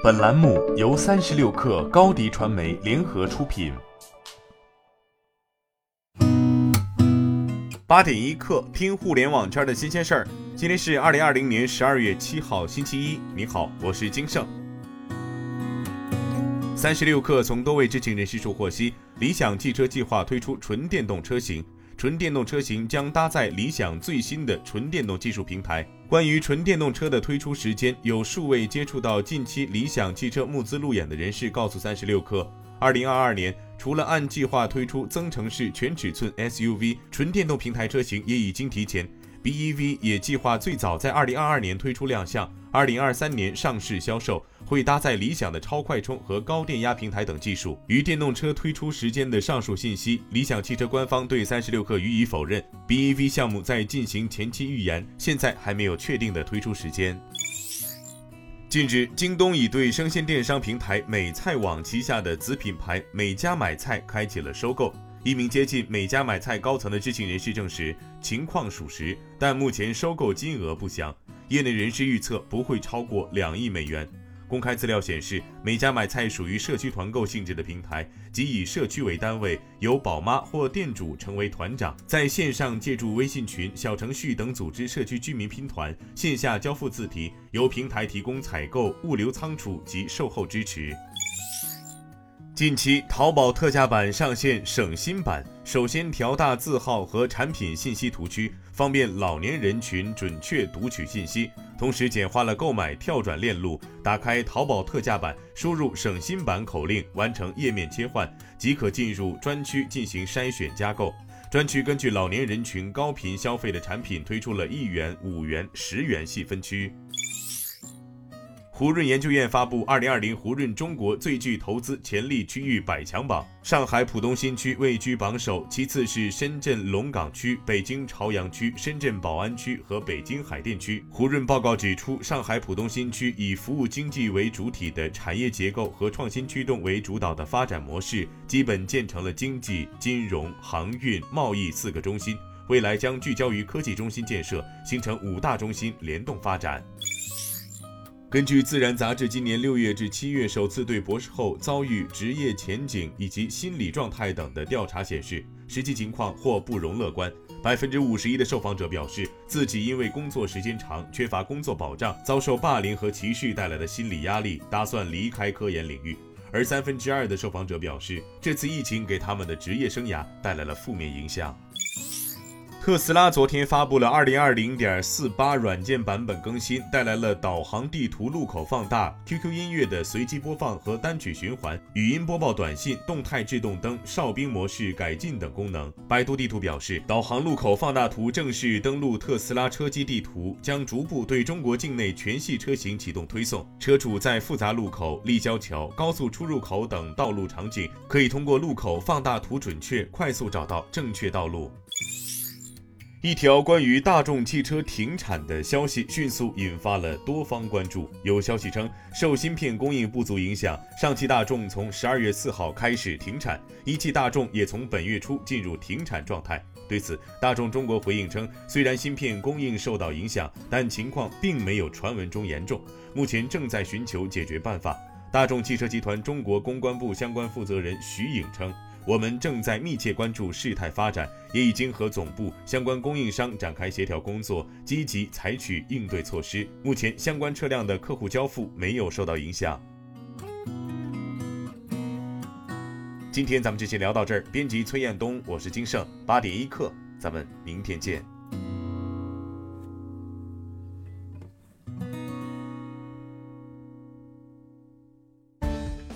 本栏目由三十六克高低传媒联合出品。八点一刻，听互联网圈的新鲜事儿。今天是二零二零年十二月七号，星期一。你好，我是金盛。三十六克从多位知情人士处获悉，理想汽车计划推出纯电动车型。纯电动车型将搭载理想最新的纯电动技术平台。关于纯电动车的推出时间，有数位接触到近期理想汽车募资路演的人士告诉三十六氪，二零二二年除了按计划推出增程式全尺寸 SUV，纯电动平台车型也已经提前。BEV 也计划最早在二零二二年推出亮相，二零二三年上市销售，会搭载理想的超快充和高电压平台等技术。与电动车推出时间的上述信息，理想汽车官方对三十六氪予以否认。BEV 项目在进行前期预研，现在还没有确定的推出时间。近日，京东已对生鲜电商平台美菜网旗下的子品牌美家买菜开启了收购。一名接近美家买菜高层的知情人士证实，情况属实，但目前收购金额不详。业内人士预测不会超过两亿美元。公开资料显示，每家买菜属于社区团购性质的平台，即以社区为单位，由宝妈或店主成为团长，在线上借助微信群、小程序等组织社区居民拼团，线下交付自提，由平台提供采购、物流仓储及售后支持。近期，淘宝特价版上线省心版，首先调大字号和产品信息图区，方便老年人群准确读取信息，同时简化了购买跳转链路。打开淘宝特价版，输入省心版口令，完成页面切换，即可进入专区进行筛选加购。专区根据老年人群高频消费的产品，推出了一元、五元、十元细分区。胡润研究院发布《二零二零胡润中国最具投资潜力区域百强榜》，上海浦东新区位居榜首，其次是深圳龙岗区、北京朝阳区、深圳宝安区和北京海淀区。胡润报告指出，上海浦东新区以服务经济为主体的产业结构和创新驱动为主导的发展模式，基本建成了经济、金融、航运、贸易四个中心，未来将聚焦于科技中心建设，形成五大中心联动发展。根据《自然》杂志今年六月至七月首次对博士后遭遇、职业前景以及心理状态等的调查显示，实际情况或不容乐观。百分之五十一的受访者表示，自己因为工作时间长、缺乏工作保障，遭受霸凌和歧视带来的心理压力，打算离开科研领域。而三分之二的受访者表示，这次疫情给他们的职业生涯带来了负面影响。特斯拉昨天发布了2020.48软件版本更新，带来了导航地图路口放大、QQ 音乐的随机播放和单曲循环、语音播报短信、动态制动灯、哨兵模式改进等功能。百度地图表示，导航路口放大图正式登录特斯拉车机地图，将逐步对中国境内全系车型启动推送。车主在复杂路口、立交桥、高速出入口等道路场景，可以通过路口放大图准确、快速找到正确道路。一条关于大众汽车停产的消息迅速引发了多方关注。有消息称，受芯片供应不足影响，上汽大众从十二月四号开始停产，一汽大众也从本月初进入停产状态。对此，大众中国回应称，虽然芯片供应受到影响，但情况并没有传闻中严重，目前正在寻求解决办法。大众汽车集团中国公关部相关负责人徐颖称。我们正在密切关注事态发展，也已经和总部相关供应商展开协调工作，积极采取应对措施。目前，相关车辆的客户交付没有受到影响。今天咱们就先聊到这儿。编辑崔彦东，我是金盛，八点一刻，咱们明天见。